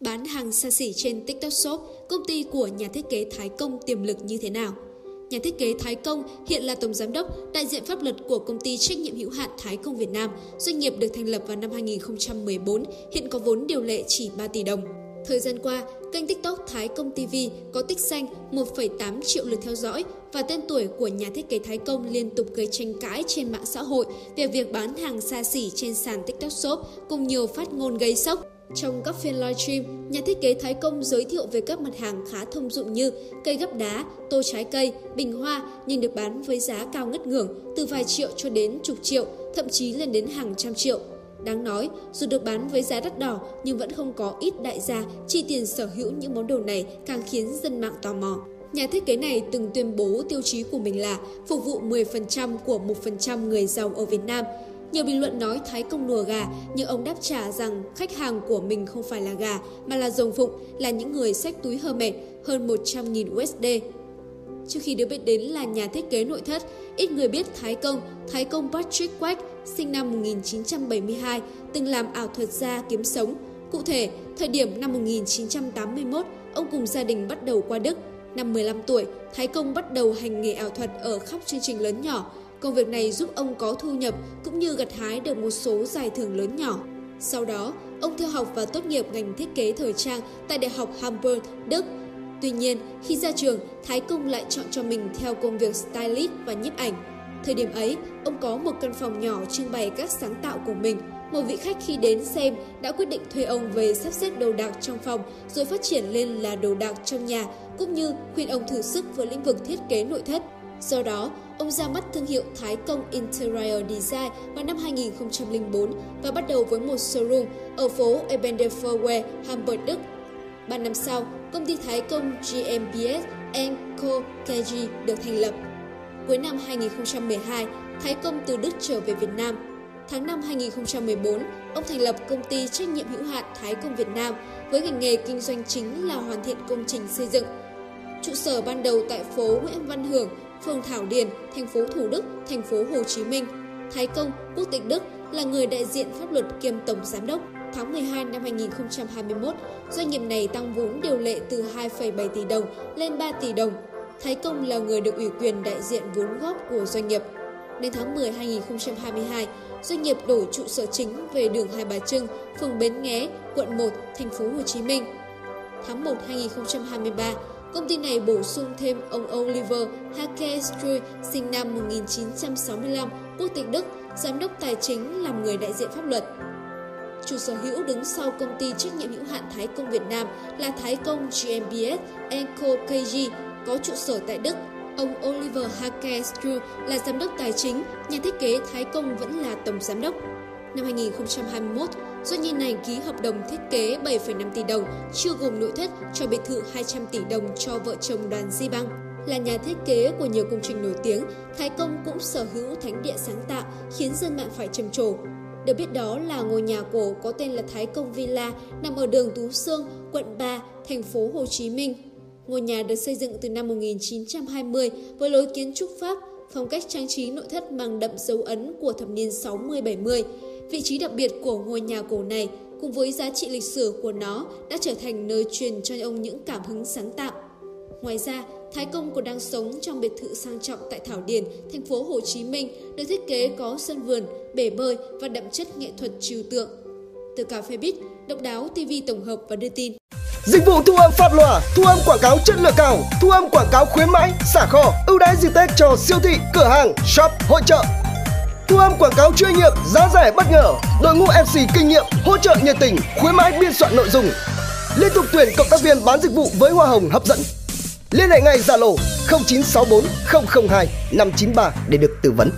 Bán hàng xa xỉ trên TikTok Shop, công ty của nhà thiết kế Thái Công tiềm lực như thế nào? Nhà thiết kế Thái Công hiện là tổng giám đốc, đại diện pháp luật của công ty trách nhiệm hữu hạn Thái Công Việt Nam. Doanh nghiệp được thành lập vào năm 2014, hiện có vốn điều lệ chỉ 3 tỷ đồng. Thời gian qua, kênh TikTok Thái Công TV có tích xanh 1,8 triệu lượt theo dõi và tên tuổi của nhà thiết kế Thái Công liên tục gây tranh cãi trên mạng xã hội về việc bán hàng xa xỉ trên sàn TikTok Shop cùng nhiều phát ngôn gây sốc. Trong các phiên livestream, nhà thiết kế Thái Công giới thiệu về các mặt hàng khá thông dụng như cây gấp đá, tô trái cây, bình hoa nhưng được bán với giá cao ngất ngưởng từ vài triệu cho đến chục triệu, thậm chí lên đến hàng trăm triệu. Đáng nói, dù được bán với giá đắt đỏ nhưng vẫn không có ít đại gia chi tiền sở hữu những món đồ này càng khiến dân mạng tò mò. Nhà thiết kế này từng tuyên bố tiêu chí của mình là phục vụ 10% của 1% người giàu ở Việt Nam. Nhiều bình luận nói Thái Công đùa gà, nhưng ông đáp trả rằng khách hàng của mình không phải là gà, mà là rồng phụng, là những người xách túi Hermes hơn 100.000 USD. Trước khi được biết đến là nhà thiết kế nội thất, ít người biết Thái Công, Thái Công Patrick Quách, sinh năm 1972, từng làm ảo thuật gia kiếm sống. Cụ thể, thời điểm năm 1981, ông cùng gia đình bắt đầu qua Đức. Năm 15 tuổi, Thái Công bắt đầu hành nghề ảo thuật ở khắp chương trình lớn nhỏ. Công việc này giúp ông có thu nhập cũng như gặt hái được một số giải thưởng lớn nhỏ. Sau đó, ông theo học và tốt nghiệp ngành thiết kế thời trang tại Đại học Hamburg, Đức. Tuy nhiên, khi ra trường, Thái Công lại chọn cho mình theo công việc stylist và nhiếp ảnh. Thời điểm ấy, ông có một căn phòng nhỏ trưng bày các sáng tạo của mình. Một vị khách khi đến xem đã quyết định thuê ông về sắp xếp đồ đạc trong phòng rồi phát triển lên là đồ đạc trong nhà, cũng như khuyên ông thử sức với lĩnh vực thiết kế nội thất. Do đó, ông ra mắt thương hiệu Thái Công Interior Design vào năm 2004 và bắt đầu với một showroom ở phố Ebenderforway, Hamburg, Đức. Ba năm sau, công ty Thái Công GmbH Co. KG được thành lập. Cuối năm 2012, Thái Công từ Đức trở về Việt Nam. Tháng 5 2014, ông thành lập công ty trách nhiệm hữu hạn Thái Công Việt Nam với ngành nghề kinh doanh chính là hoàn thiện công trình xây dựng. Trụ sở ban đầu tại phố Nguyễn Văn Hưởng, phường Thảo Điền, thành phố Thủ Đức, thành phố Hồ Chí Minh. Thái Công, quốc tịch Đức, là người đại diện pháp luật kiêm tổng giám đốc. Tháng 12 năm 2021, doanh nghiệp này tăng vốn điều lệ từ 2,7 tỷ đồng lên 3 tỷ đồng. Thái Công là người được ủy quyền đại diện vốn góp của doanh nghiệp. Đến tháng 10 2022, doanh nghiệp đổi trụ sở chính về đường Hai Bà Trưng, phường Bến Nghé, quận 1, thành phố Hồ Chí Minh. Tháng 1 2023, công ty này bổ sung thêm ông Oliver Hakestrui sinh năm 1965, quốc tịch Đức, giám đốc tài chính làm người đại diện pháp luật. Chủ sở hữu đứng sau công ty trách nhiệm hữu hạn Thái Công Việt Nam là Thái Công GmbH Enco KG có trụ sở tại Đức. Ông Oliver Hakestru là giám đốc tài chính, nhà thiết kế Thái Công vẫn là tổng giám đốc. Năm 2021, doanh nghiệp này ký hợp đồng thiết kế 7,5 tỷ đồng, chưa gồm nội thất cho biệt thự 200 tỷ đồng cho vợ chồng đoàn Di Băng. Là nhà thiết kế của nhiều công trình nổi tiếng, Thái Công cũng sở hữu thánh địa sáng tạo khiến dân mạng phải trầm trồ. Được biết đó là ngôi nhà cổ có tên là Thái Công Villa nằm ở đường Tú Sương, quận 3, thành phố Hồ Chí Minh. Ngôi nhà được xây dựng từ năm 1920 với lối kiến trúc Pháp, phong cách trang trí nội thất mang đậm dấu ấn của thập niên 60-70. Vị trí đặc biệt của ngôi nhà cổ này cùng với giá trị lịch sử của nó đã trở thành nơi truyền cho ông những cảm hứng sáng tạo. Ngoài ra, Thái Công còn đang sống trong biệt thự sang trọng tại Thảo Điền, thành phố Hồ Chí Minh, được thiết kế có sân vườn, bể bơi và đậm chất nghệ thuật trừu tượng. Từ cà phê bít, độc đáo TV tổng hợp và đưa tin. Dịch vụ thu âm phát loa, thu âm quảng cáo chất lượng cao, thu âm quảng cáo khuyến mãi, xả kho, ưu đãi dịp Tết cho siêu thị, cửa hàng, shop, hội trợ. Thu âm quảng cáo chuyên nghiệp, giá rẻ bất ngờ, đội ngũ MC kinh nghiệm, hỗ trợ nhiệt tình, khuyến mãi biên soạn nội dung. Liên tục tuyển cộng tác viên bán dịch vụ với hoa hồng hấp dẫn. Liên hệ ngay Zalo 0964 002 593 để được tư vấn.